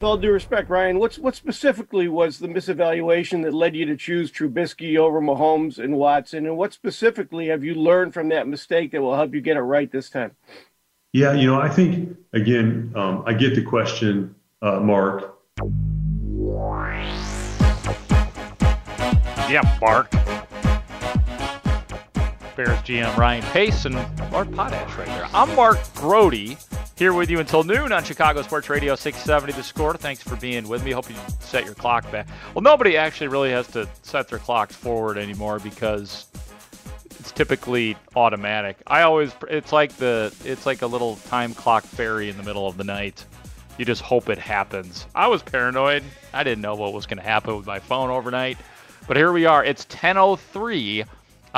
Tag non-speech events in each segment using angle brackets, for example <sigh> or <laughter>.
With all due respect, Ryan, what's what specifically was the misevaluation that led you to choose Trubisky over Mahomes and Watson, and what specifically have you learned from that mistake that will help you get it right this time? Yeah, you know, I think again, um, I get the question, uh, Mark. Yeah, Mark. Bears GM Ryan Pace and Mark Potash right there. I'm Mark Grote here with you until noon on Chicago Sports Radio 670 The Score. Thanks for being with me. Hope you set your clock back. Well, nobody actually really has to set their clocks forward anymore because it's typically automatic. I always it's like the it's like a little time clock fairy in the middle of the night. You just hope it happens. I was paranoid. I didn't know what was going to happen with my phone overnight. But here we are. It's 10:03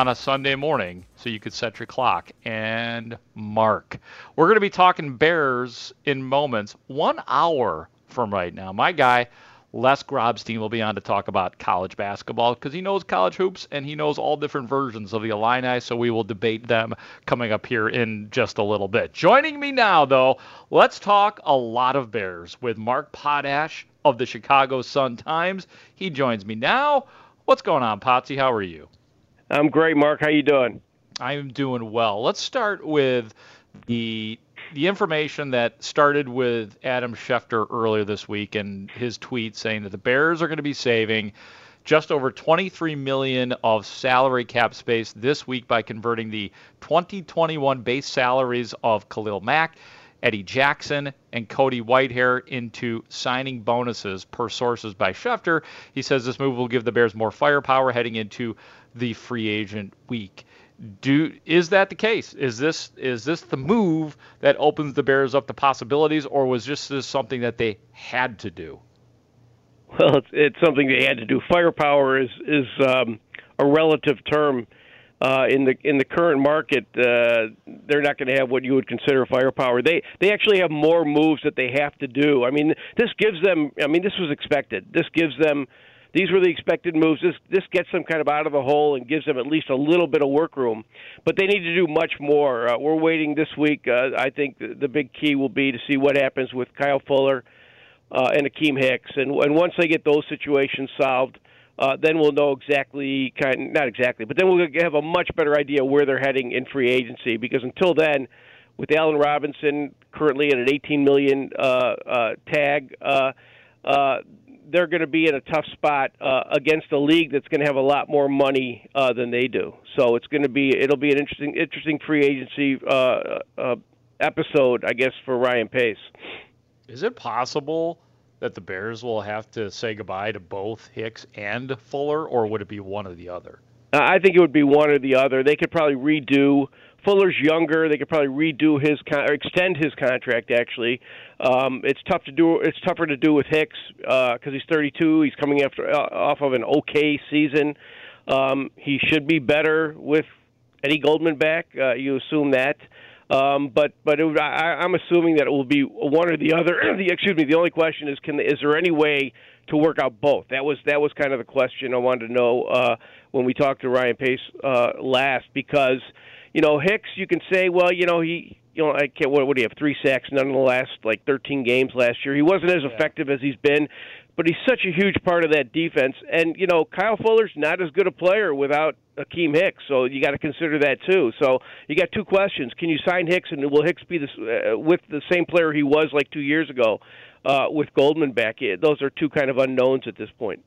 on a Sunday morning, so you could set your clock and mark. We're going to be talking Bears in moments, one hour from right now. My guy, Les Grobstein, will be on to talk about college basketball because he knows college hoops and he knows all different versions of the Illini, so we will debate them coming up here in just a little bit. Joining me now, though, let's talk a lot of Bears with Mark Potash of the Chicago Sun-Times. He joins me now. What's going on, Potsy? How are you? I'm great, Mark. How you doing? I'm doing well. Let's start with the the information that started with Adam Schefter earlier this week and his tweet saying that the Bears are going to be saving just over 23 million of salary cap space this week by converting the 2021 base salaries of Khalil Mack, Eddie Jackson, and Cody Whitehair into signing bonuses per sources by Schefter. He says this move will give the Bears more firepower heading into the free agent week. Do is that the case? Is this is this the move that opens the Bears up to possibilities, or was just this something that they had to do? Well, it's, it's something they had to do. Firepower is is um, a relative term. Uh, in the in the current market, uh, they're not going to have what you would consider firepower. They they actually have more moves that they have to do. I mean, this gives them. I mean, this was expected. This gives them these were the expected moves. This this gets them kind of out of the hole and gives them at least a little bit of work room. But they need to do much more. Uh, we're waiting this week. Uh, I think the, the big key will be to see what happens with Kyle Fuller uh, and Akiem Hicks, and and once they get those situations solved. Uh, then we'll know exactly, kind not exactly, but then we'll have a much better idea where they're heading in free agency. Because until then, with Allen Robinson currently at an 18 million uh, uh, tag, uh, uh, they're going to be in a tough spot uh, against a league that's going to have a lot more money uh, than they do. So it's going to be it'll be an interesting interesting free agency uh, uh, episode, I guess, for Ryan Pace. Is it possible that the Bears will have to say goodbye to both Hicks and Fuller, or would it be one or the other? I think it would be one or the other. They could probably redo Fuller's younger. They could probably redo his con- or extend his contract. Actually, um, it's tough to do. It's tougher to do with Hicks because uh, he's 32. He's coming after uh, off of an okay season. Um, he should be better with Eddie Goldman back. Uh, you assume that. Um, but but it, I, I'm assuming that it will be one or the other. <clears throat> the, excuse me. The only question is, can is there any way to work out both? That was that was kind of the question I wanted to know uh, when we talked to Ryan Pace uh, last because you know, Hicks, you can say, well, you know, he, you know, I can't. What would he have? Three sacks, none in the last like 13 games last year. He wasn't as effective as he's been, but he's such a huge part of that defense. And you know, Kyle Fuller's not as good a player without Akiem Hicks, so you got to consider that too. So you got two questions: Can you sign Hicks, and will Hicks be the, uh, with the same player he was like two years ago uh, with Goldman back? Those are two kind of unknowns at this point.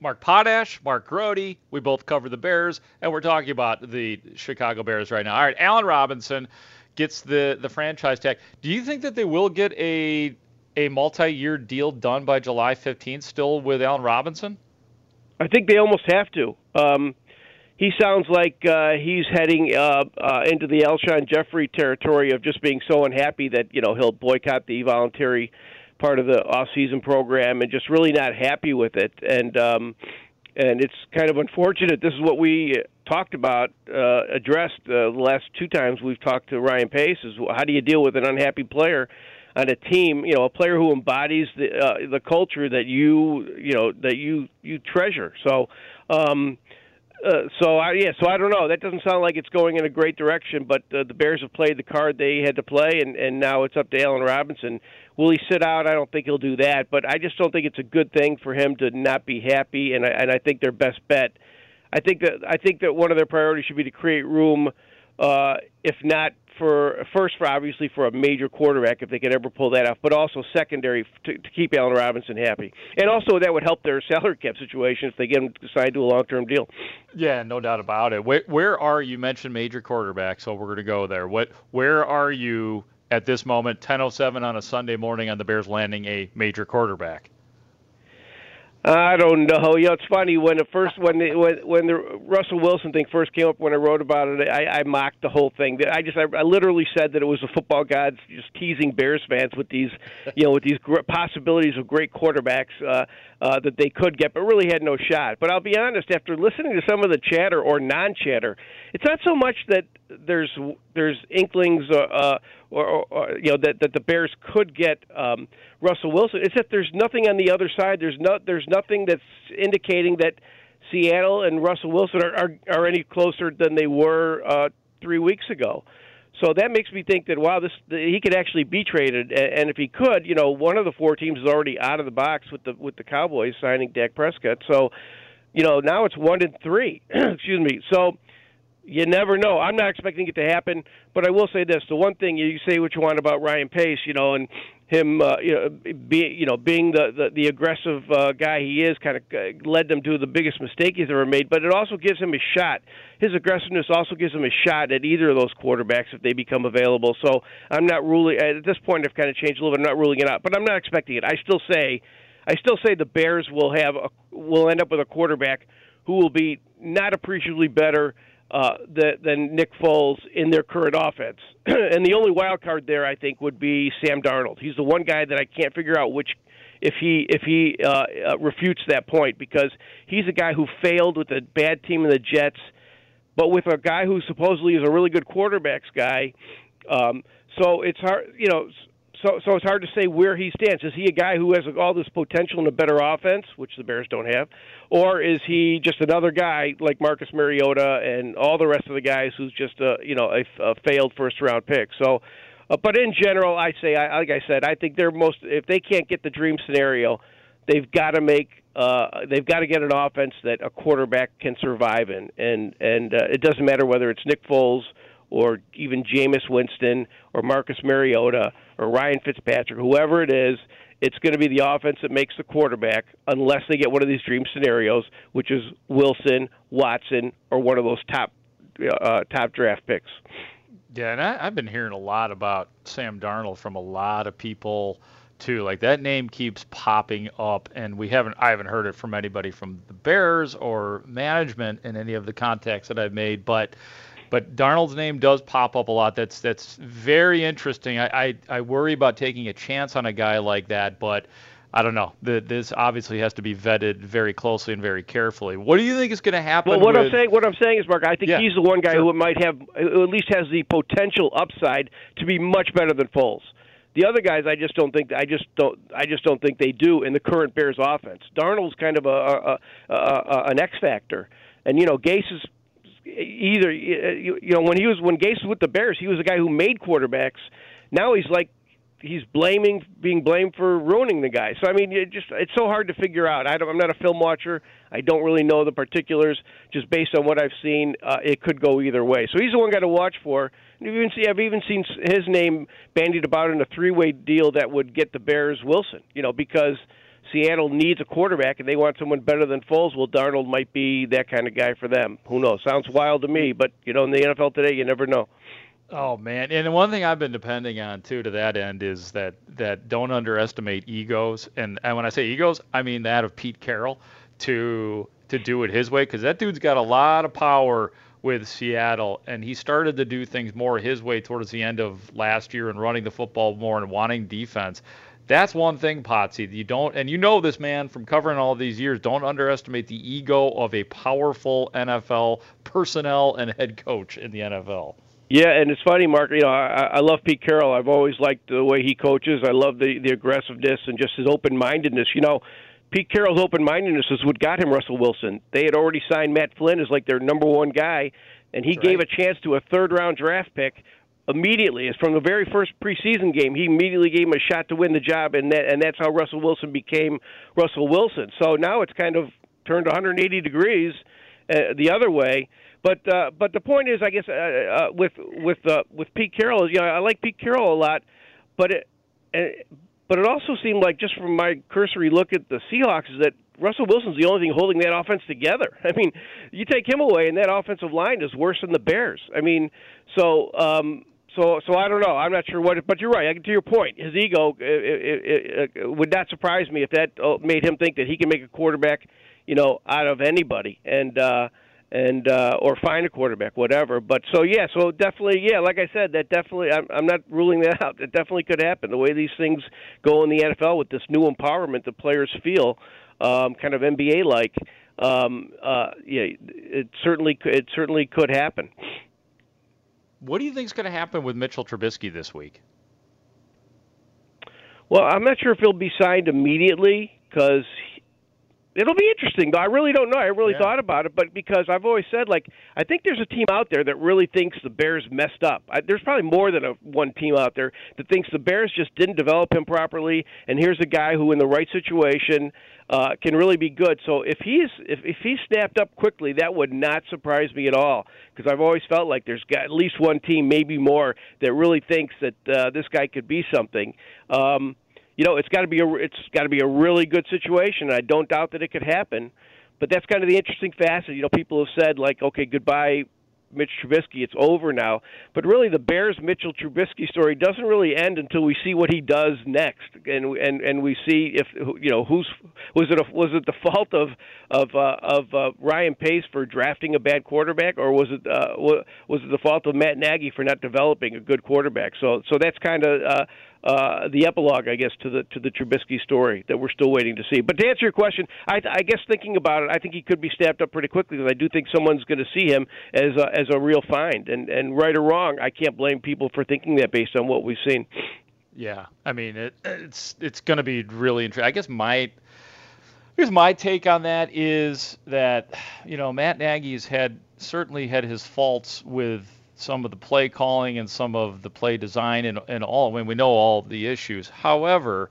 Mark Potash, Mark Grody. We both cover the Bears, and we're talking about the Chicago Bears right now. All right, Allen Robinson gets the the franchise tag. Do you think that they will get a a multi-year deal done by July 15th, still with Allen Robinson? I think they almost have to. Um, he sounds like uh, he's heading uh, uh, into the Alshon Jeffery territory of just being so unhappy that you know he'll boycott the voluntary part of the off-season program and just really not happy with it. And um, and it's kind of unfortunate. This is what we talked about, uh, addressed uh, the last two times we've talked to Ryan Pace. Is how do you deal with an unhappy player on a team? You know, a player who embodies the uh, the culture that you you know that you you treasure. So. Um, uh, so I yeah, so I don't know. That doesn't sound like it's going in a great direction. But uh, the Bears have played the card they had to play, and and now it's up to Allen Robinson Will he sit out? I don't think he'll do that, but I just don't think it's a good thing for him to not be happy. And I, and I think their best bet, I think that I think that one of their priorities should be to create room, uh, if not for first for obviously for a major quarterback if they could ever pull that off, but also secondary to, to keep Allen Robinson happy, and also that would help their <laughs> salary cap situation if they get him signed to a long term deal. Yeah, no doubt about it. Where, where are you mentioned major quarterbacks, so we're going to go there. What where are you at this moment, 10:07 on a Sunday morning on the Bears landing a major quarterback? I don't know. You know, it's funny when the first when the, when when the Russell Wilson thing first came up when I wrote about it, I, I mocked the whole thing. I just I, I literally said that it was the football gods just teasing Bears fans with these, you know, with these possibilities of great quarterbacks uh, uh, that they could get, but really had no shot. But I'll be honest, after listening to some of the chatter or non-chatter, it's not so much that there's there's inklings uh, uh, or, or, or you know that that the Bears could get um, Russell Wilson. It's that there's nothing on the other side. There's no there's nothing that's indicating that Seattle and Russell Wilson are are, are any closer than they were uh, three weeks ago. So that makes me think that wow, this he could actually be traded, and if he could, you know, one of the four teams is already out of the box with the with the Cowboys signing Dak Prescott. So, you know, now it's one and three. <clears throat> Excuse me. So you never know. I'm not expecting it to happen, but I will say this: the one thing you say what you want about Ryan Pace, you know, and him, uh, you know, be, you know, being the the, the aggressive uh, guy he is, kind of uh, led them to the biggest mistake he's ever made. But it also gives him a shot. His aggressiveness also gives him a shot at either of those quarterbacks if they become available. So I'm not ruling at this point. I've kind of changed a little bit. I'm not ruling it out, but I'm not expecting it. I still say, I still say the Bears will have a, will end up with a quarterback who will be not appreciably better uh, than Nick Foles in their current offense. <clears throat> and the only wild card there, I think, would be Sam Darnold. He's the one guy that I can't figure out which if he if he uh, uh, refutes that point because he's a guy who failed with a bad team in the Jets, but with a guy who supposedly is a really good quarterbacks guy. Um, so it's hard, you know so so it's hard to say where he stands. Is he a guy who has all this potential in a better offense, which the Bears don't have, or is he just another guy like Marcus Mariota and all the rest of the guys who's just a you know a, a failed first round pick? So, uh, but in general, I say, I, like I said, I think they're most if they can't get the dream scenario, they've got to make uh, they've got to get an offense that a quarterback can survive in, and and uh, it doesn't matter whether it's Nick Foles or even Jameis Winston or Marcus Mariota or Ryan Fitzpatrick, whoever it is, it's going to be the offense that makes the quarterback unless they get one of these dream scenarios, which is Wilson, Watson, or one of those top uh, top draft picks. Yeah, and I, I've been hearing a lot about Sam Darnold from a lot of people too. Like that name keeps popping up, and we haven't I haven't heard it from anybody from the Bears or management in any of the contacts that I've made, but but Darnold's name does pop up a lot. That's that's very interesting. I, I, I worry about taking a chance on a guy like that, but I don't know. The, this obviously has to be vetted very closely and very carefully. What do you think is going to happen? Well, what with... I'm saying, what I'm saying is, Mark, I think yeah, he's the one guy sure. who might have, who at least has the potential upside to be much better than Foles. The other guys, I just don't think. I just don't. I just don't think they do in the current Bears offense. Darnold's kind of a, a, a, a an X factor, and you know Gase is either you you know when he was when Gase was with the Bears, he was a guy who made quarterbacks. Now he's like he's blaming being blamed for ruining the guy. So I mean, it just it's so hard to figure out. I don't, I'm not a film watcher. I don't really know the particulars. Just based on what I've seen, uh, it could go either way. So he's the one guy to watch for. And even see, I've even seen his name bandied about in a three-way deal that would get the Bears Wilson. You know, because Seattle needs a quarterback and they want someone better than Foles, well, Darnold might be that kind of guy for them. Who knows? Sounds wild to me, but you know, in the NFL today, you never know. Oh man, and one thing I've been depending on too to that end is that that don't underestimate egos, and and when I say egos, I mean that of Pete Carroll to to do it his way because that dude's got a lot of power with Seattle, and he started to do things more his way towards the end of last year and running the football more and wanting defense. That's one thing, Potsy. You don't, and you know this man from covering all these years. Don't underestimate the ego of a powerful NFL personnel and head coach in the NFL. Yeah, and it's funny, Mark. You know, I, I love Pete Carroll. I've always liked the way he coaches. I love the the aggressiveness and just his open mindedness. You know, Pete Carroll's open mindedness is what got him Russell Wilson. They had already signed Matt Flynn as like their number one guy, and he That's gave right. a chance to a third round draft pick immediately. It's from the very first preseason game. He immediately gave him a shot to win the job, and that and that's how Russell Wilson became Russell Wilson. So now it's kind of turned 180 degrees uh, the other way. But uh, but the point is, I guess uh, uh, with with uh, with Pete Carroll, you know, I like Pete Carroll a lot, but it, uh, but it also seemed like just from my cursory look at the Seahawks is that Russell Wilson's the only thing holding that offense together. <laughs> I mean, you take him away, and that offensive line is worse than the Bears. I mean, so um, so so I don't know. I'm not sure what, but you're right. To your point, his ego it, it, it, would not surprise me if that uh, made him think that he can make a quarterback, you know, out of anybody, and. uh and uh, or find a quarterback, whatever. But so yeah, so definitely yeah, like I said, that definitely I'm, I'm not ruling that out. It definitely could happen. The way these things go in the NFL with this new empowerment the players feel, um, kind of NBA like. Um, uh, yeah, it certainly it certainly could happen. What do you think is going to happen with Mitchell Trubisky this week? Well, I'm not sure if he'll be signed immediately because it'll be interesting. Though. I really don't know. I really yeah. thought about it, but because I've always said, like, I think there's a team out there that really thinks the Bears messed up. I, there's probably more than a one team out there that thinks the Bears just didn't develop him properly. And here's a guy who, in the right situation, uh, can really be good. So if he's if, if he's snapped up quickly, that would not surprise me at all because I've always felt like there's got at least one team, maybe more, that really thinks that uh, this guy could be something. Um, you know, it's got to be a it's got to be a really good situation. I don't doubt that it could happen, but that's kind of the interesting facet. You know, people have said like, okay, goodbye Mitch Trubisky. It's over now. But really, the Bears Mitchell Trubisky story doesn't really end until we see what he does next, and and and we see if you know who's was it a, was it the <laughs> fault of of uh, of uh, Ryan Pace for drafting a bad quarterback, or was it uh, was it the fault of Matt Nagy for not developing a good quarterback? So so that's kind of uh, uh, the epilogue, I guess, to the to the Trubisky story that we're still waiting to see. But to answer your question, I, I guess thinking about it, I think he could be snapped up pretty quickly because I do think someone's going to see him as a, as a real find. And and right or wrong, I can't blame people for thinking that based on what we've seen. Yeah, I mean it, it's it's going to be really interesting. I guess my here's my take on that is that you know Matt Nagy's had certainly had his faults with some of the play calling and some of the play design and, and all. I mean, we know all the issues. However,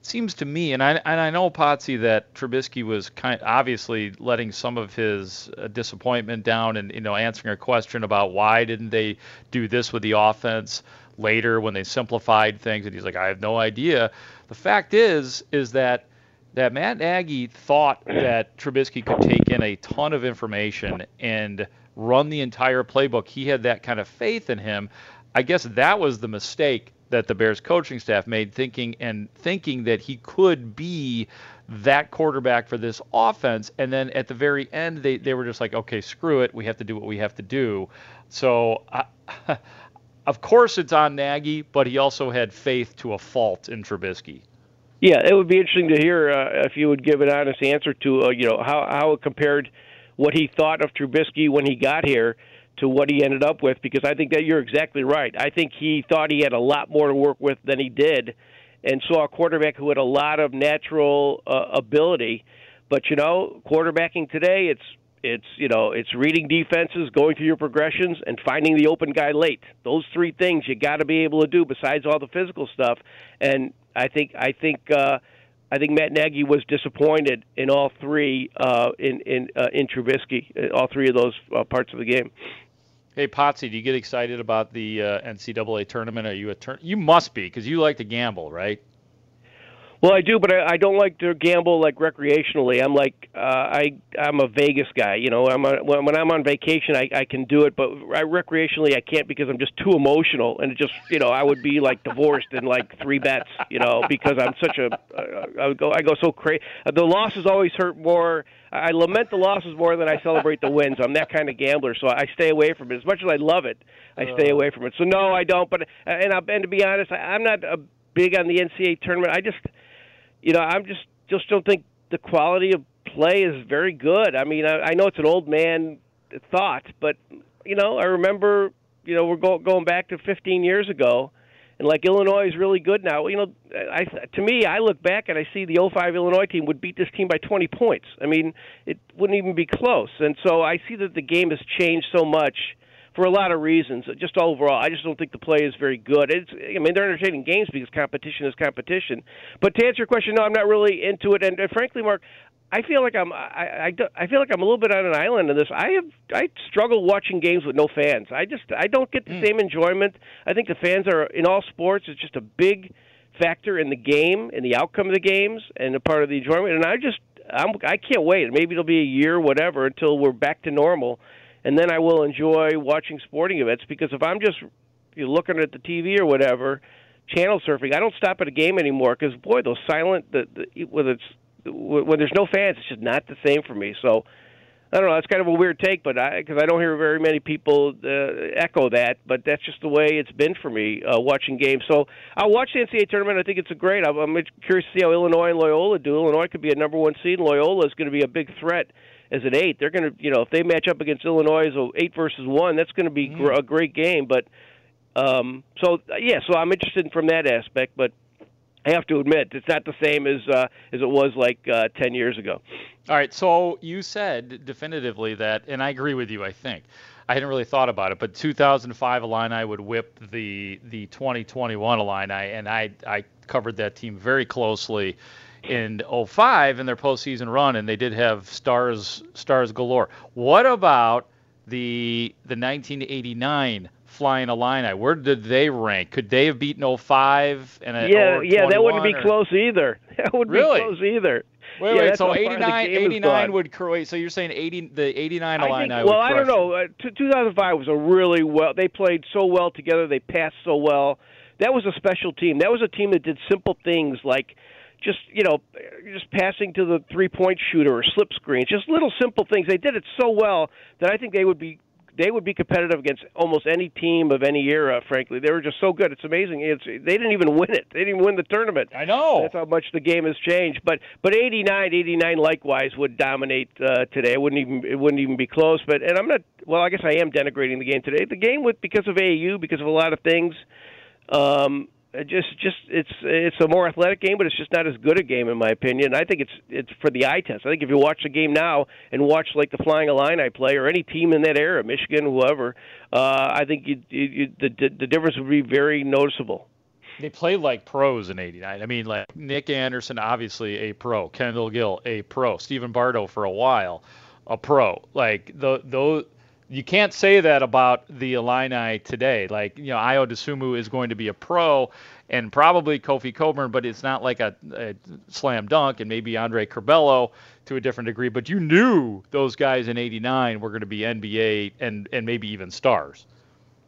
it seems to me, and I, and I know, Potsy, that Trubisky was kind obviously letting some of his uh, disappointment down and, you know, answering a question about why didn't they do this with the offense later when they simplified things. And he's like, I have no idea. The fact is, is that that Matt Nagy thought that Trubisky could take in a ton of information and – run the entire playbook. He had that kind of faith in him. I guess that was the mistake that the Bears coaching staff made thinking and thinking that he could be that quarterback for this offense and then at the very end they, they were just like okay screw it we have to do what we have to do so I, <laughs> of course it's on Nagy but he also had faith to a fault in Trubisky yeah it would be interesting to hear uh, if you would give an honest answer to uh, you know how how it compared what he thought of Trubisky when he got here to what he ended up with because I think that you're exactly right. I think he thought he had a lot more to work with than he did and saw a quarterback who had a lot of natural uh, ability. But you know, quarterbacking today, it's it's you know it's reading defenses, going through your progressions, and finding the open guy late. Those three things you got to be able to do besides all the physical stuff. And I think I think uh, I think Matt Nagy was disappointed in all three uh, in in uh, in Trubisky, uh, all three of those uh, parts of the game. Hey Potsy, do you get excited about the uh, NCAA tournament? Are you a turn? You must be because you like to gamble, right? Well, I do, but I, I don't like to gamble like recreationally. I'm like uh, I I'm a Vegas guy. You know, I'm a, when, when I'm on vacation, I, I can do it, but I, recreationally I can't because I'm just too emotional, and it just you know I would be like divorced in like three bets. You know, because I'm such a uh, would go I go so crazy. The losses always hurt more. I lament the losses more than I celebrate the wins. I'm that kind of gambler, so I stay away from it. As much as I love it, I stay away from it. So no, I don't. But and I, and to be honest, I, I'm not a big on the NCAA tournament. I just you know, I'm just just don't think the quality of play is very good. I mean, I, I know it's an old man thought, but you know, I remember, you know, we're go, going back to 15 years ago, and like Illinois is really good now. You know, I to me, I look back and I see the 05 Illinois team would beat this team by 20 points. I mean, it wouldn't even be close. And so I see that the game has changed so much for a lot of reasons. Just overall, I just don't think the play is very good. It's, I mean, they're entertaining games because competition is competition. But to answer your question, no, I'm not really into it. And, and frankly, Mark, I feel like I'm I, I, I feel like I'm a little bit on an island in this. I have I struggle watching games with no fans. I just I don't get the mm. same enjoyment. I think the fans are in all sports. It's just a big factor in the game and the outcome of the games and a part of the enjoyment. And I just I'm I can't wait. Maybe it'll be a year, whatever, until we're back to normal, and then I will enjoy watching sporting events. Because if I'm just you know, looking at the TV or whatever, channel surfing, I don't stop at a game anymore. Because boy, those silent the, the whether it's when there's no fans, it's just not the same for me. So I don't know. That's kind of a weird take, but I because I don't hear very many people uh, echo that. But that's just the way it's been for me uh, watching games. So I'll watch the NCAA tournament. I think it's a great. I'm, I'm curious to see how Illinois and Loyola do. Illinois could be a number one seed. Loyola is going to be a big threat as an eight. They're going to, you know, if they match up against Illinois as a eight versus one, that's going to be mm. a great game. But um, so yeah, so I'm interested from that aspect, but I have to admit it's not the same as uh, as it was like uh, ten years ago. All right, so you said definitively that, and I agree with you. I think I hadn't really thought about it, but 2005 Illini would whip the the 2021 Illini, and I I covered that team very closely in 05 in their postseason run, and they did have stars stars galore. What about the the 1989 Flying Illini. Where did they rank? Could they have beaten 05 and Yeah, yeah, that wouldn't be or? close either. <laughs> That wouldn't really? be close either. Wait, yeah, wait. So 89, 89 would wait. So you're saying 80, the 89 I Illini think, Well, I don't know. Uh, 2005 was a really well. They played so well together. They passed so well. That was a special team. That was a team that did simple things like just you know just passing to the three point shooter or slip screens just little simple things they did it so well that i think they would be they would be competitive against almost any team of any era. Frankly, they were just so good. It's amazing. It's they didn't even win it. They didn't even win the tournament. I know. That's how much the game has changed. But but 89, 89 likewise would dominate uh, today. It wouldn't even it wouldn't even be close. But and I'm not. Well, I guess I am denigrating the game today. The game with because of AAU, because of a lot of things. Um, just just it's it's a more athletic game, but it's just not as good a game in my opinion. I think it's it's for the eye test. I think if you watch the game now and watch like the Flying Illini play or any team in that era, Michigan, whoever, uh, I think you, you, the the difference would be very noticeable. They play like pros in '89. I mean, like Nick Anderson, obviously a pro. Kendall Gill, a pro. Stephen Bardo for a while, a pro. Like the those you can't say that about the Illini today. Like, you know, Ayo Dosunmu is going to be a pro and probably Kofi Cockburn, but it's not like a, a, slam dunk, and maybe Andre Curbelo to a different degree. But you knew those guys in '89 were going to be NBA and and maybe even stars.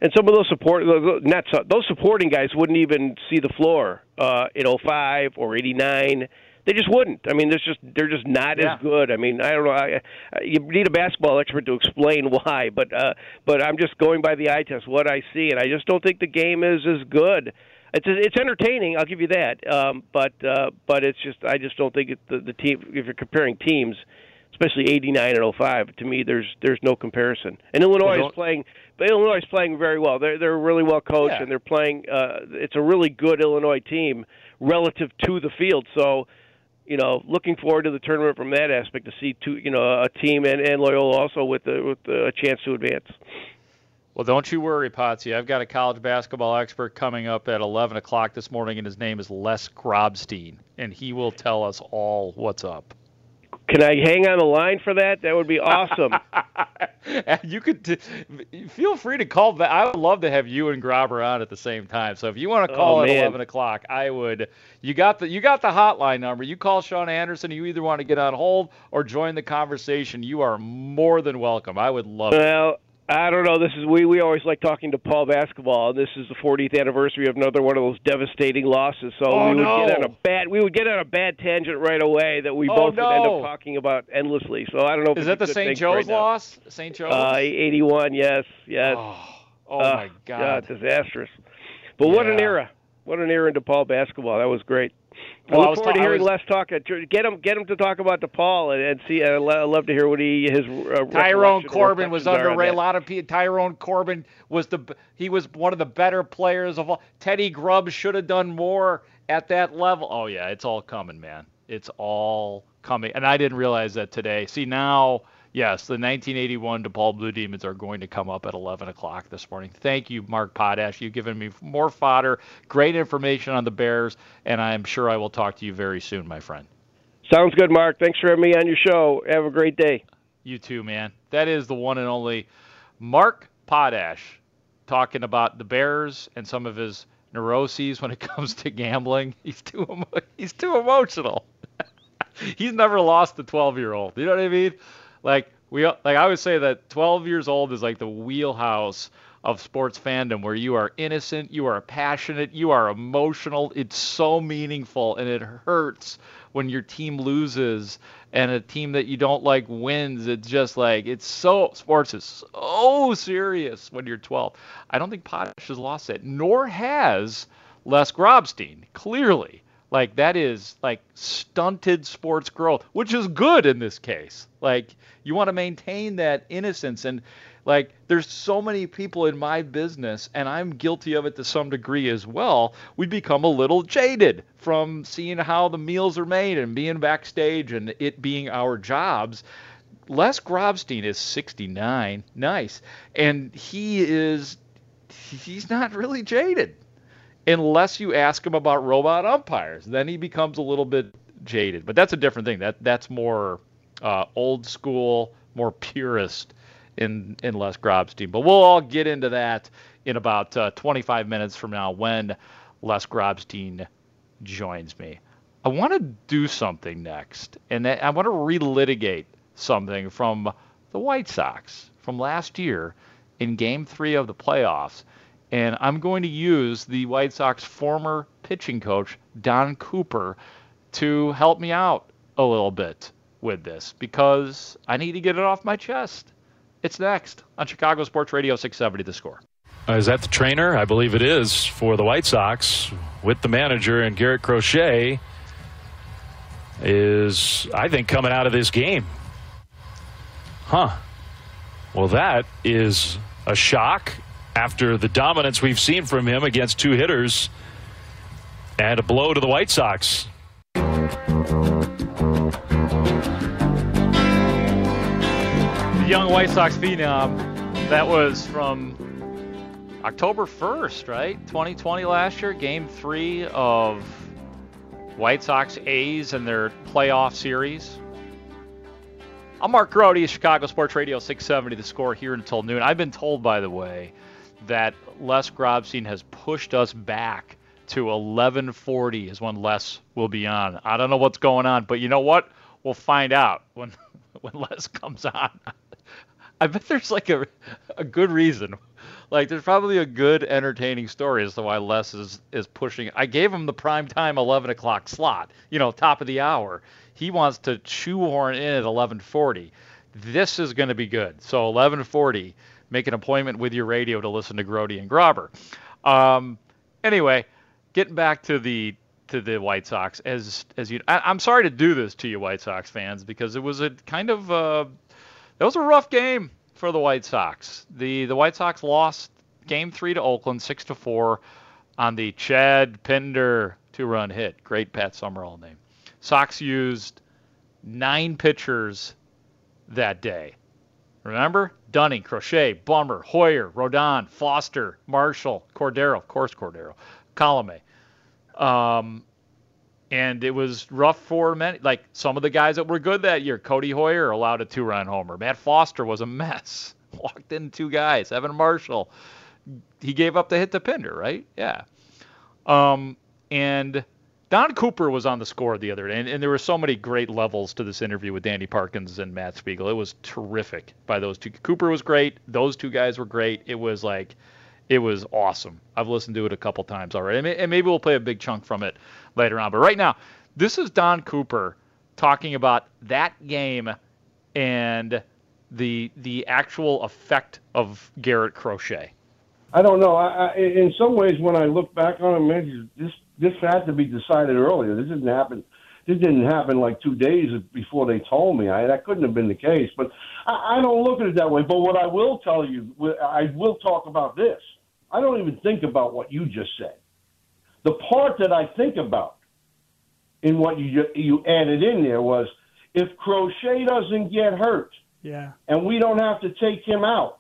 And some of those support, not those supporting guys, wouldn't even see the floor uh, in 05 or '89 they just wouldn't. I mean, there's just they're just not yeah. as good. I mean, I don't know. I, I, you need a basketball expert to explain <laughs> why, but uh, but I'm just going by the eye test, what I see, and I just don't think the game is as good. It's it's entertaining, I'll give you that. Um, but uh, but it's just I just don't think it, the the team. If you're comparing teams, especially '89 and 05, to me there's there's no comparison. And Illinois well, is playing. But Illinois is playing very well. They're they're really well coached, yeah. and they're playing. Uh, it's a really good Illinois team relative to the field. So you know, looking forward to the tournament from that aspect to see two, you know, a team and, and Loyola also with the, with a chance to advance. Well, don't you worry, Potsy. I've got a college basketball expert coming up at 11 o'clock this morning, and his name is Les Grobstein, and he will tell us all what's up. Can I hang on the line for that? That would be awesome. <laughs> you could t- feel free to call back. I would love to have you and Grobber on at the same time. So if you want to oh, call oh, at man. eleven o'clock, I would. You got the you got the hotline number. You call Sean Anderson. You either want to get on hold or join the conversation. You are more than welcome. I would love. Well, it. I don't know. This is we we always like talking DePaul basketball. This is the 40th anniversary of another one of those devastating losses. So oh, we would no. get on a bad we would get on a bad tangent right away that we oh, both no. would end up talking about endlessly. So I don't know. If is that the St. Joe's right loss? St. Joe's. Uh, 81. Yes. Yes. Oh, oh uh, my God. God. Disastrous. But yeah. what an era! What an era in DePaul basketball. That was great. Well, I look forward ta- to hearing was, Les talk. Get him, get him to talk about DePaul and, and see. I love to hear what he his. Uh, Tyrone Corbin was underrated. A lot of people. Tyrone Corbin was the he was one of the better players of all. Teddy Grubbs should have done more at that level. Oh yeah, it's all coming, man. It's all coming, and I didn't realize that today. See now yes, the 1981 DePaul Blue Demons are going to come up at 11 o'clock this morning. Thank you, Mark Potash. You've given me more fodder, great information on the Bears, and I'm sure I will talk to you very soon, my friend. Sounds good, Mark. Thanks for having me on your show. Have a great day. You too, man. That is the one and only Mark Potash talking about the Bears and some of his neuroses when it <laughs> comes to gambling. He's too he's too emotional. <laughs> he's never lost a 12 year old. You know what I mean? Like we like I would say that 12 years old is like the wheelhouse of sports fandom where you are innocent, you are passionate, you are emotional. It's so meaningful and it hurts when your team loses and a team that you don't like wins. It's just like it's so sports is so serious when you're 12. I don't think Potash has lost it, nor has Les Grobstein. Clearly, like that is like stunted sports growth, which is good in this case. Like you want to maintain that innocence and like there's so many people in my business and I'm guilty of it to some degree as well. We become a little jaded from seeing how the meals are made and being backstage and it being our jobs. Les Grobstein is 69. Nice. And he is he's not really jaded unless you ask him about robot umpires. Then he becomes a little bit jaded. But that's a different thing. That that's more uh, old school, more purist in in Les Grobstein. But we'll all get into that in about uh, 25 minutes from now when Les Grobstein joins me. I want to do something next, and I want to relitigate something from the White Sox from last year in Game Three of the playoffs and I'm going to use the White Sox former pitching coach, Don Cooper, to help me out a little bit with this because I need to get it off my chest. It's next on Chicago Sports Radio 670 The Score. Uh, is that the trainer? I believe it is for the White Sox with the manager and Garrett Crochet is, I think, coming out of this game. Huh. Well, that is a shock after the dominance we've seen from him against two hitters and a blow to the White Sox. The young White Sox phenom, that was from October 1st, right? 2020 last year, game three of White Sox A's and their playoff series. I'm Mark Grote, Chicago Sports Radio 670, the score here until noon. I've been told, by the way, that Les Grobstein has pushed us back to 11:40 is when Les will be on. I don't know what's going on, but you know what? We'll find out when <laughs> when Les comes on. <laughs> I bet there's like a a good reason. Like there's probably a good entertaining story as to why Les is is pushing. I gave him the prime time 11 o'clock slot, you know, top of the hour. He wants to shoehorn in at 11:40. This is going to be good. So 11:40 make an appointment with your radio to listen to Grody and Grobber. Um, anyway, getting back to the to the White Sox, as as you, I, am sorry to do this to you, White Sox fans, because it was a kind of uh, it was a rough game for the White Sox. The the White Sox lost Game Three to Oakland, six to four, on the Chad Pinder two-run hit. Great Pat Summerall name. Sox used nine pitchers that day. Remember? Dunning, Crochet, Bummer, Heuer, Rodon, Foster, Marshall, Cordero, of course Cordero, Colome. Um, and it was rough for many. Like some of the guys that were good that year, Codi Heuer allowed a two-run homer. Matt Foster was a mess. <laughs> Walked in two guys. Evan Marshall, he gave up the hit to Pinder, right? Yeah. Um, and Don Cooper was on the score the other day, and, and, there were so many great levels to this interview with Danny Parkins and Matt Spiegel. It was terrific by those two. Cooper was great. Those two guys were great. It was like, it was awesome. I've listened to it a couple times already, and maybe we'll play a big chunk from it later on. But right now, this is Don Cooper talking about that game and the the actual effect of Garrett Crochet. I don't know. I, I, in some ways, when I look back on him, man, this this had to be decided earlier. This didn't happen. This didn't happen like two days before they told me. I, that couldn't have been the case. But I, I don't look at it that way. But what I will tell you, I will talk about this. I don't even think about what you just said. The part that I think about in what you you added in there was if Crochet doesn't get hurt, Yeah. And we don't have to take him out.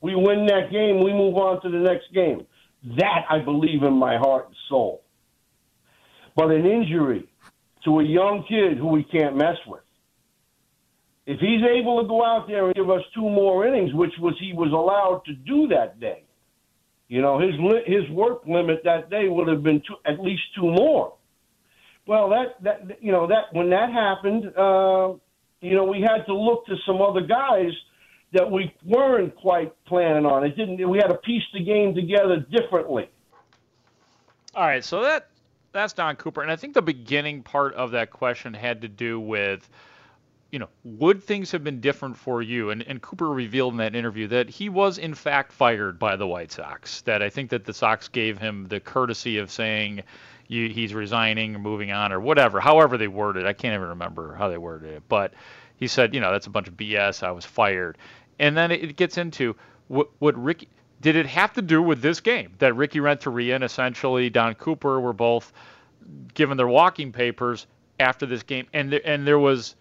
We win that game, we move on to the next game. That I believe in my heart and soul. But an injury to a young kid who we can't mess with. If he's able to go out there and give us two more innings, which was he was allowed to do that day, you know his his work limit that day would have been two, at least two more. Well, that that you know that when that happened, uh, you know we had to look to some other guys that we weren't quite planning on. It didn't. We had to piece the game together differently. All right, so that that's Don Cooper, and I think the beginning part of that question had to do with, you know, would things have been different for you? And, and Cooper revealed in that interview that he was in fact fired by the White Sox. That I think that the Sox gave him the courtesy of saying. You, he's resigning or moving on or whatever, however they worded it. I can't even remember how they worded it. But he said, you know, that's a bunch of BS. I was fired. And then it gets into what, what Ricky did it have to do with this game that Ricky Renteria and essentially Don Cooper were both given their walking papers after this game, and there, and there was,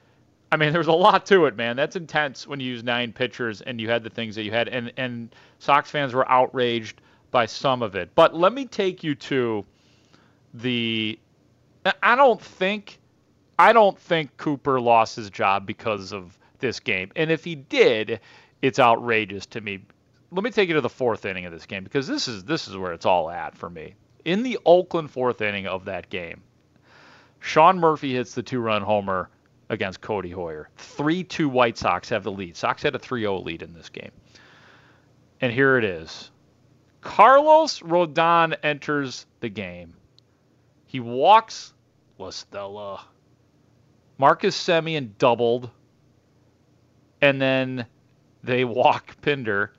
I mean, <laughs> there was a lot to it, man. That's intense when you use nine pitchers and you had the things that you had, and and Sox fans were outraged by some of it. But let me take you to the. I don't think, I don't think Cooper lost his job because of this game, and if he did, it's outrageous to me. Let me take you to the fourth inning of this game because this is this is where it's all at for me. In the Oakland fourth inning of that game, Sean Murphy hits the two-run homer against Codi Heuer. 3-2 White Sox have the lead. Sox had a 3-0 lead in this game. And here it is. Carlos Rodon enters the game. He walks La Stella. Marcus Semien doubled. And then they walk Pinder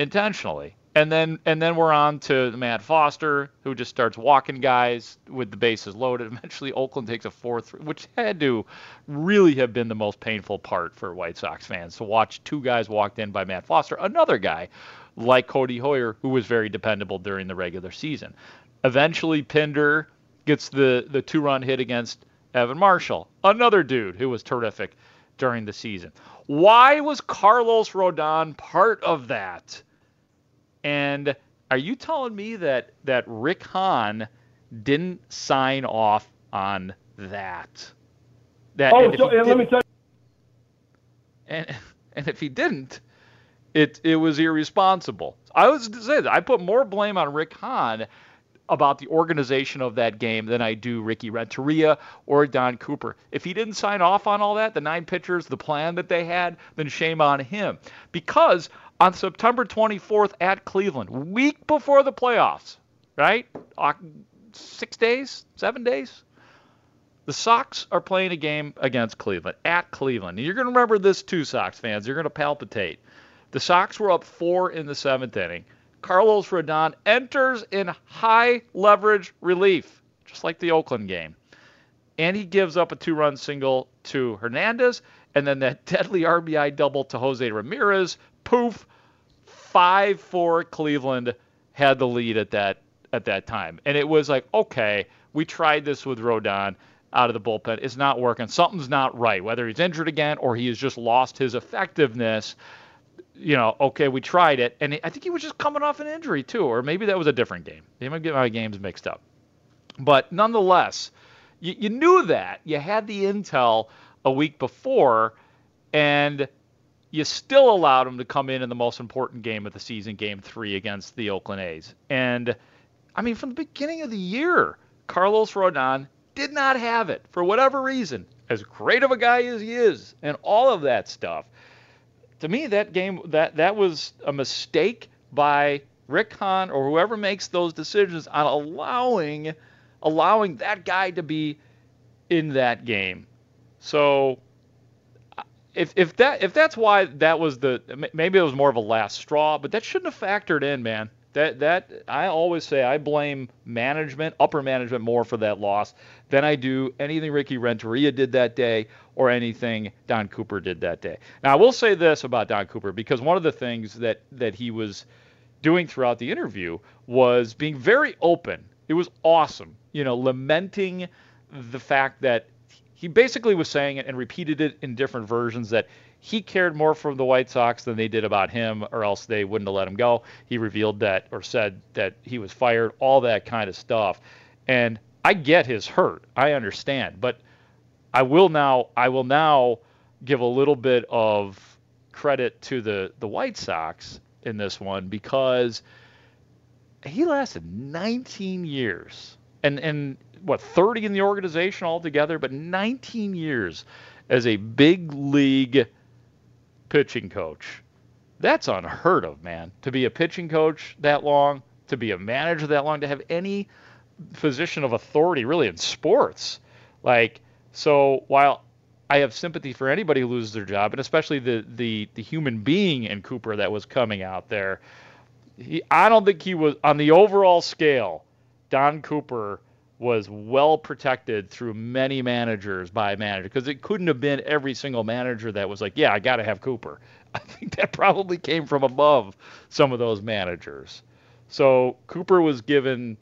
intentionally. And then and then we're on to Matt Foster, who just starts walking guys with the bases loaded. <laughs> Eventually, Oakland takes a fourth, which had to really have been the most painful part for White Sox fans to watch two guys walked in by Matt Foster, another guy like Codi Heuer, who was very dependable during the regular season. Eventually, Pinder gets the the two run hit against Evan Marshall, another dude who was terrific during the season. Why was Carlos Rodon part of that? And are you telling me that that Rick Hahn didn't sign off on that? That oh, so, let me tell you. And <laughs> and if he didn't, it it was irresponsible. I was to say that I put more blame on Rick Hahn about the organization of that game than I do Ricky Renteria or Don Cooper. If he didn't sign off on all that, the nine pitchers, the plan that they had, then shame on him. Because on September 24th at Cleveland, week before the playoffs, right? Uh, six days, seven days. The Sox are playing a game against Cleveland at Cleveland. And you're going to remember this too, Sox fans. You're going to palpitate. The Sox were up four in the seventh inning. Carlos Rodon enters in high leverage relief, just like the Oakland game. And he gives up a two run single to Hernandez, and then that <laughs> deadly RBI double to Jose Ramirez. Poof, 5 4 Cleveland had the lead at that at that time. And it was like, okay, we tried this with Rodon out of the bullpen. It's not working. Something's not right. Whether he's injured again or he has just lost his effectiveness you know, okay, we tried it, and I think he was just coming off an injury too, or maybe that was a different game. They might get my games mixed up, but nonetheless, you, you knew that you had the intel a week before, and you still allowed him to come in in the most important game of the season, Game Three against the Oakland A's. And I mean, from the beginning of the year, Carlos Rodon did not have it for whatever reason. As great of a guy as he is, and all of that stuff to me that game that that was a mistake by Rick Hahn or whoever makes those decisions on allowing allowing that guy to be in that game. So if if that if that's why that was the maybe it was more of a last straw, but that shouldn't have factored in, man. That that I always say I blame management, upper management more for that loss than I do anything Ricky Renteria did that day or anything Don Cooper did that day. Now I will say this about Don Cooper because one of the things that that he was doing throughout the interview was being very open. It was awesome, you know, lamenting the fact that he basically was saying it and repeated it in different versions that he cared more for the White Sox than they did about him, or else they wouldn't have let him go. He revealed that or said that he was fired, all that kind of stuff. And I get his hurt. I understand, but I will now I will now give a little bit of credit to the the White Sox in this one because he lasted 19 years and and what 30 in the organization altogether, but 19 years as a big league pitching coach. That's unheard of, man. To be a pitching coach that long, to be a manager that long, to have any position of authority really in sports. Like so while I have sympathy for anybody who loses their job, and especially the the the human being in Cooper that was coming out there. He, I don't think he was on the overall scale. Don Cooper was well protected through many managers by manager because it couldn't have been every single manager that was like, yeah, I got to have Cooper. <laughs> I think that probably came from above some of those managers. So Cooper was given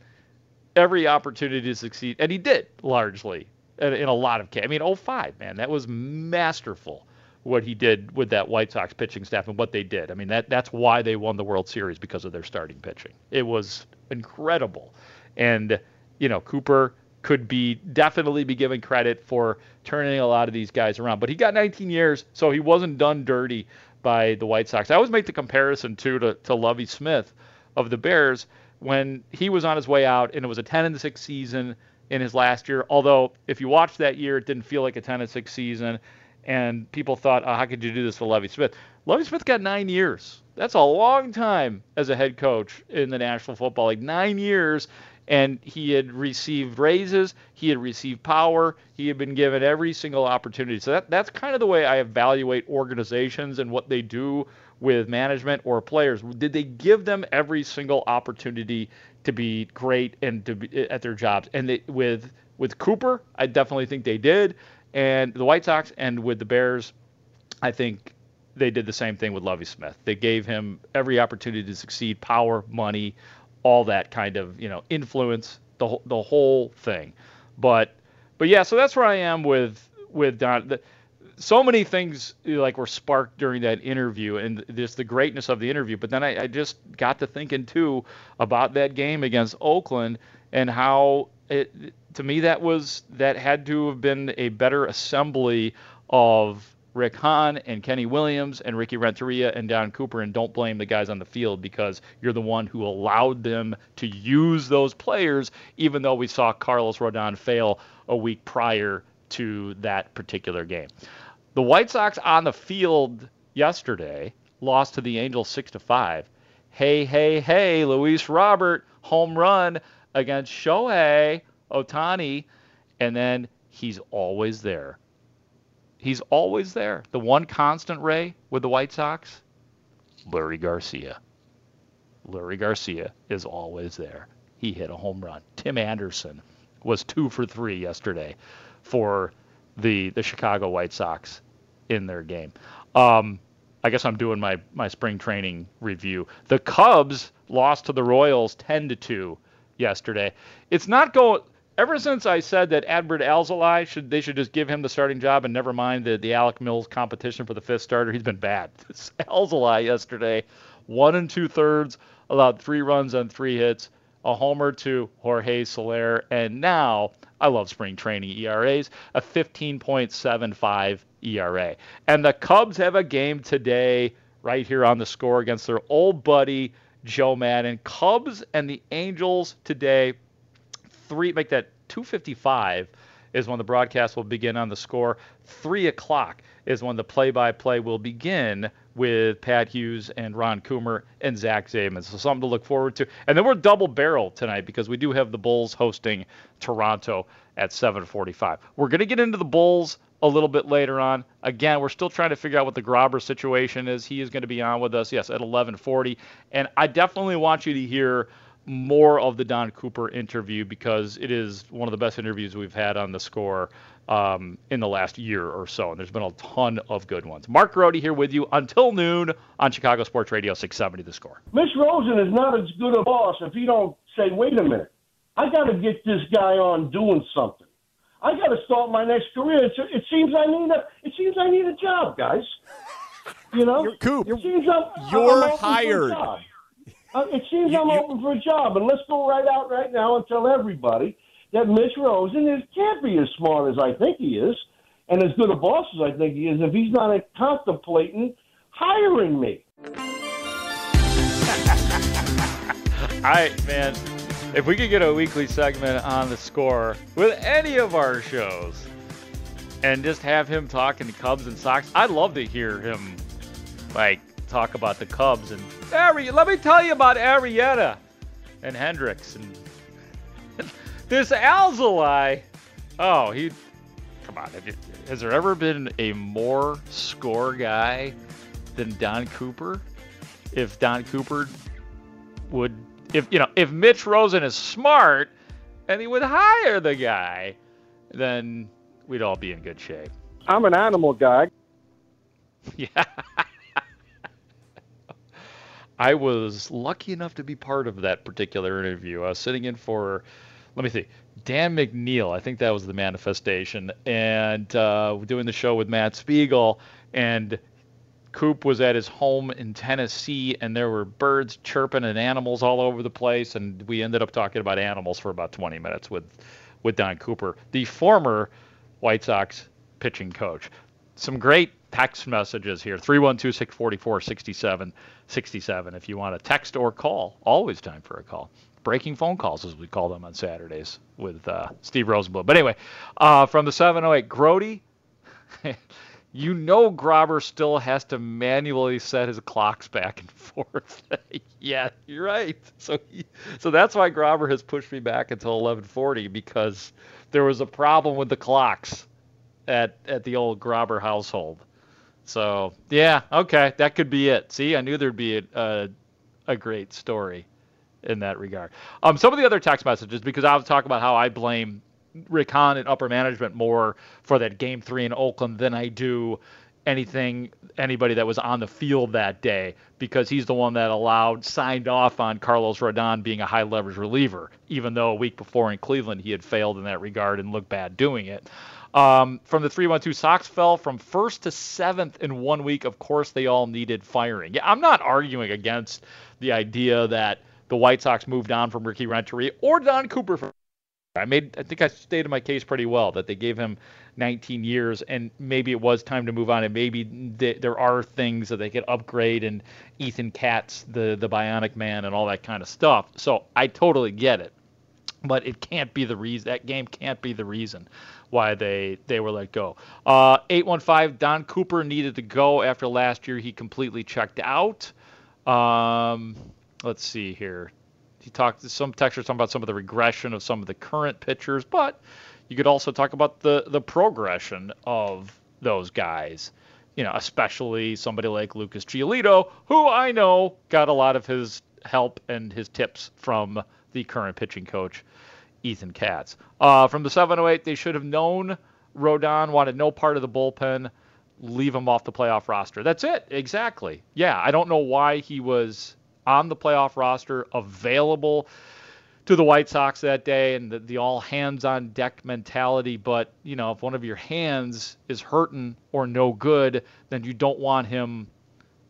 every opportunity to succeed, and he did largely in a lot of cases. I mean, 05, man, that was masterful what he did with that White Sox pitching staff and what they did. I mean, that that's why they won the World Series because of their starting pitching. It was incredible. And you know, Cooper could be definitely be given credit for turning a lot of these guys around. But he got 19 years, so he wasn't done dirty by the White Sox. I always make the comparison too to, to Lovie Smith of the Bears when he was on his way out and it was a 10 and 6 season in his last year. Although if you watch that year, it didn't feel like a 10 and 6 season, and people thought, oh, how could you do this to Lovie Smith? Lovie Smith got nine years. That's a long time as a head coach in the National Football League. Nine years, and he had received raises, he had received power, he had been given every single opportunity. So that, that's kind of the way I evaluate organizations and what they do with management or players. Did they give them every single opportunity to be great and to be eh, at their jobs? And they, with with Cooper, I definitely think they did, and the White Sox, and with the Bears, I think they did the same thing with Lovie Smith. They gave him every opportunity to succeed, power, money, all that kind of you know influence the the whole thing. But but yeah, so that's where I am with with Don. The, so many things like were sparked during that interview and just the greatness of the interview. But then I, I just got to thinking too about that game against Oakland and how it to me that was that had to have been a better assembly of Rick Hahn and Kenny Williams and Ricky Renteria and Don Cooper, and don't blame the guys on the field because you're the one who allowed them to use those players, even though we saw Carlos Rodon fail a week prior to that particular game. The White Sox on the field yesterday lost to the Angels six to five. Hey, hey, hey, Luis Robert home run against Shohei Ohtani, and then he's always there He's always there. The one constant, Ray, with the White Sox, Leury Garcia. Leury Garcia is always there. He hit a home run. Tim Anderson was two for three yesterday for the the Chicago White Sox in their game. Um, I guess I'm doing my my spring training review. The Cubs lost to the Royals 10 to 2 yesterday. It's not going ever since I said that Adbert Alzolay should they should just give him the starting job and never mind the the Alec Mills competition for the fifth starter, he's been bad. <laughs> Alzolay yesterday, one and two thirds, allowed three runs on three hits, a homer to Jorge Soler, and now I love spring training ERAs, a 15.75 ERA. And the Cubs have a game today right here on the score against their old buddy Joe Maddon. Cubs and the Angels today three, make that 255 is when the broadcast will begin on the score. Three o'clock is when the play-by-play will begin with Pat Hughes and Ron Coomer and Zach Zaidman. So something to look forward to. And then we're double barrel tonight because we do have the Bulls hosting Toronto at 7:45. We're going to get into the Bulls a little bit later on. Again, we're still trying to figure out what the Grobber situation is. He is going to be on with us, yes, at 11:40. And I definitely want you to hear more of the Don Cooper interview because it is one of the best interviews we've had on the score um, in the last year or so. And there's been a ton of good ones. Mark Grote here with you until noon on Chicago Sports Radio 670 The Score. Mitch Rosen is not as good a boss if he don't say, wait a minute, I got to get this guy on doing something. I got to start my next career. It, it seems I need a. It seems I need a job, guys. You know, You're, Coop, it seems I'm, you're I'm open a hired. Uh, it seems You- I'm you- open for a job, and let's go right out right now and tell everybody that Mitch Rosen is, can't be as smart as I think he is, and as good a boss as I think he is, if he's not contemplating hiring me. <laughs> I man, if we could get a weekly segment on the score with any of our shows, and just have him talking to Cubs and Sox, I'd love to hear him like talk about the Cubs and Ari. Let me tell you about Arrieta and Hendricks and <laughs> this Alzolay. Oh, he come on. have you- Has there ever been a more score guy than Don Cooper? If Don Cooper would if you know if Mitch Rosen is smart and he would hire the guy, then we'd all be in good shape. I'm an animal guy. <laughs> <laughs> Yeah. I was lucky enough to be part of that particular interview. I was sitting in for, let me see, Dan McNeil. I think that was the manifestation, and uh, doing the show with Matt Spiegel. And Coop was at his home in Tennessee, and there were birds chirping and animals all over the place. And we ended up talking about animals for about 20 minutes with, with Don Cooper, the former White Sox pitching coach. Some great text messages here 312 644 6767 if you want to text or call. Always time for a call. Breaking phone calls, as we call them on Saturdays with uh, Steve Rosenbloom. But anyway, uh, from the 708, Grody, <laughs> you know Grobber still has to manually set his clocks back and <laughs> forth. <laughs> yeah, you're right. So he, so that's why Grobber has pushed me back until 11:40 because there was a problem with the clocks at at the old Grobber household. So yeah, okay, that could be it. See, I knew there'd be a a, a great story in that regard. Um, some of the other text messages because I was talking about how I blame Rick Hahn and upper management more for that game three in Oakland than I do anything anybody that was on the field that day because he's the one that allowed signed off on Carlos Rodon being a high leverage reliever, even though a week before in Cleveland he had failed in that regard and looked bad doing it. Um, from the 312, Sox fell from first to seventh in one week. Of course, they all needed firing. Yeah, I'm not arguing against the idea that the White Sox moved on from Ricky Renteria or Don Cooper. I made, I think I stated my case pretty well that they gave him 19 years, and maybe it was time to move on, and maybe th- there are things that they could upgrade, and Ethan Katz, the the Bionic Man, and all that kind of stuff. So I totally get it but it can't be the reason. That game can't be the reason why they they were let go. Uh, 815 Don Cooper needed to go after last year. He completely checked out. Um, let's see here. He talked some texters talking about some of the regression of some of the current pitchers, but you could also talk about the the progression of those guys. You know, especially somebody like Lucas Giolito, who I know got a lot of his help and his tips from the current pitching coach, Ethan Katz. Uh, from the 708, they should have known Rodon wanted no part of the bullpen. Leave him off the playoff roster. That's it. Exactly. Yeah, I don't know why he was on the playoff roster, available to the White Sox that day, and the, the all hands on deck mentality. But you know, if one of your hands is hurting or no good, then you don't want him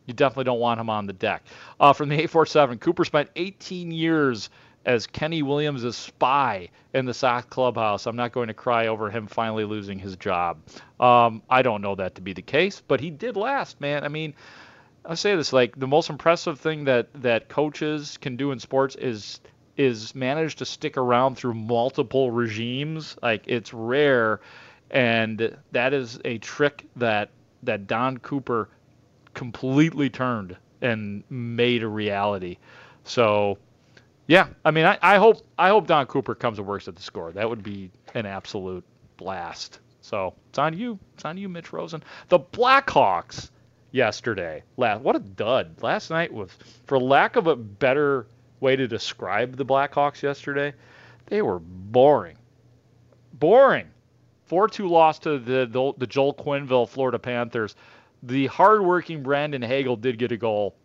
you definitely don't want him on the deck. Uh, from the 847, Cooper spent 18 years as Kenny Williams' spy in the Sox clubhouse. I'm not going to cry over him finally losing his job. Um, I don't know that to be the case, but he did last, man. I mean, I say this like the most impressive thing that that coaches can do in sports is is manage to stick around through multiple regimes. Like it's rare, and that is a trick that that Don Cooper completely turned and made a reality. So, yeah, I mean, I, I hope I hope Don Cooper comes and works at the score. That would be an absolute blast. So it's on you. It's on you, Mitch Rosen. The Blackhawks yesterday. Last what a dud. Last night was, for lack of a better way to describe the Blackhawks yesterday, they were boring. Boring. 4-2 loss to the, the the Joel Quenneville Florida Panthers the hardworking Brandon Hagel did get a goal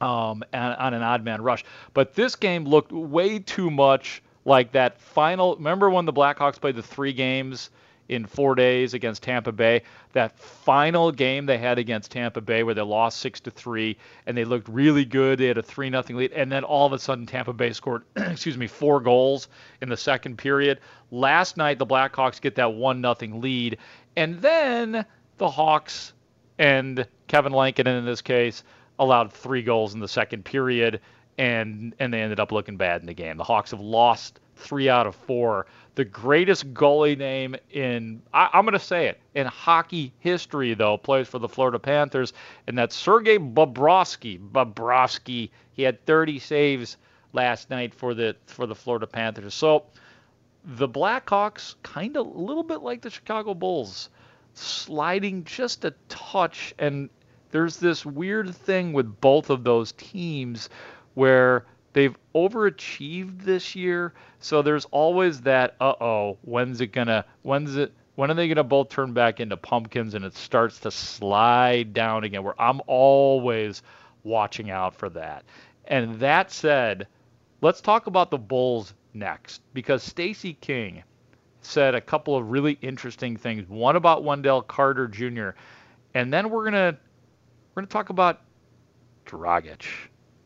um, on, on an odd man rush. But this game looked way too much like that final. Remember when the Blackhawks played the three games in four days against Tampa Bay? That final game they had against Tampa Bay where they lost six to three and they looked really good. They had a three nothing lead, and then all of a sudden Tampa Bay scored, <clears throat> excuse me, four goals in the second period. Last night the Blackhawks get that one nothing lead, and then the Hawks and Kevin Lankinen in this case allowed three goals in the second period and and they ended up looking bad in the game. The Hawks have lost three out of four. The greatest goalie name in I, am going to say it in hockey history though plays for the Florida Panthers, and that's Sergei Bobrovsky. Bobrovsky. He had 30 saves last night for the for the Florida Panthers. So the Blackhawks kind of a little bit like the Chicago Bulls, sliding just a touch and there's this weird thing with both of those teams where they've overachieved this year. So there's always that, uh oh, when's it gonna, when's it, when are they gonna both turn back into pumpkins and it starts to slide down again? Where I'm always watching out for that. And that said, let's talk about the Bulls next because Stacey King said a couple of really interesting things. One about Wendell Carter Jr. And then we're gonna we're gonna talk about Dragic.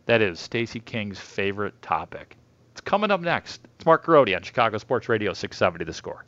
That is Stacey King's favorite topic. It's coming up next. It's Mark Grote on Chicago Sports Radio 670 The Score.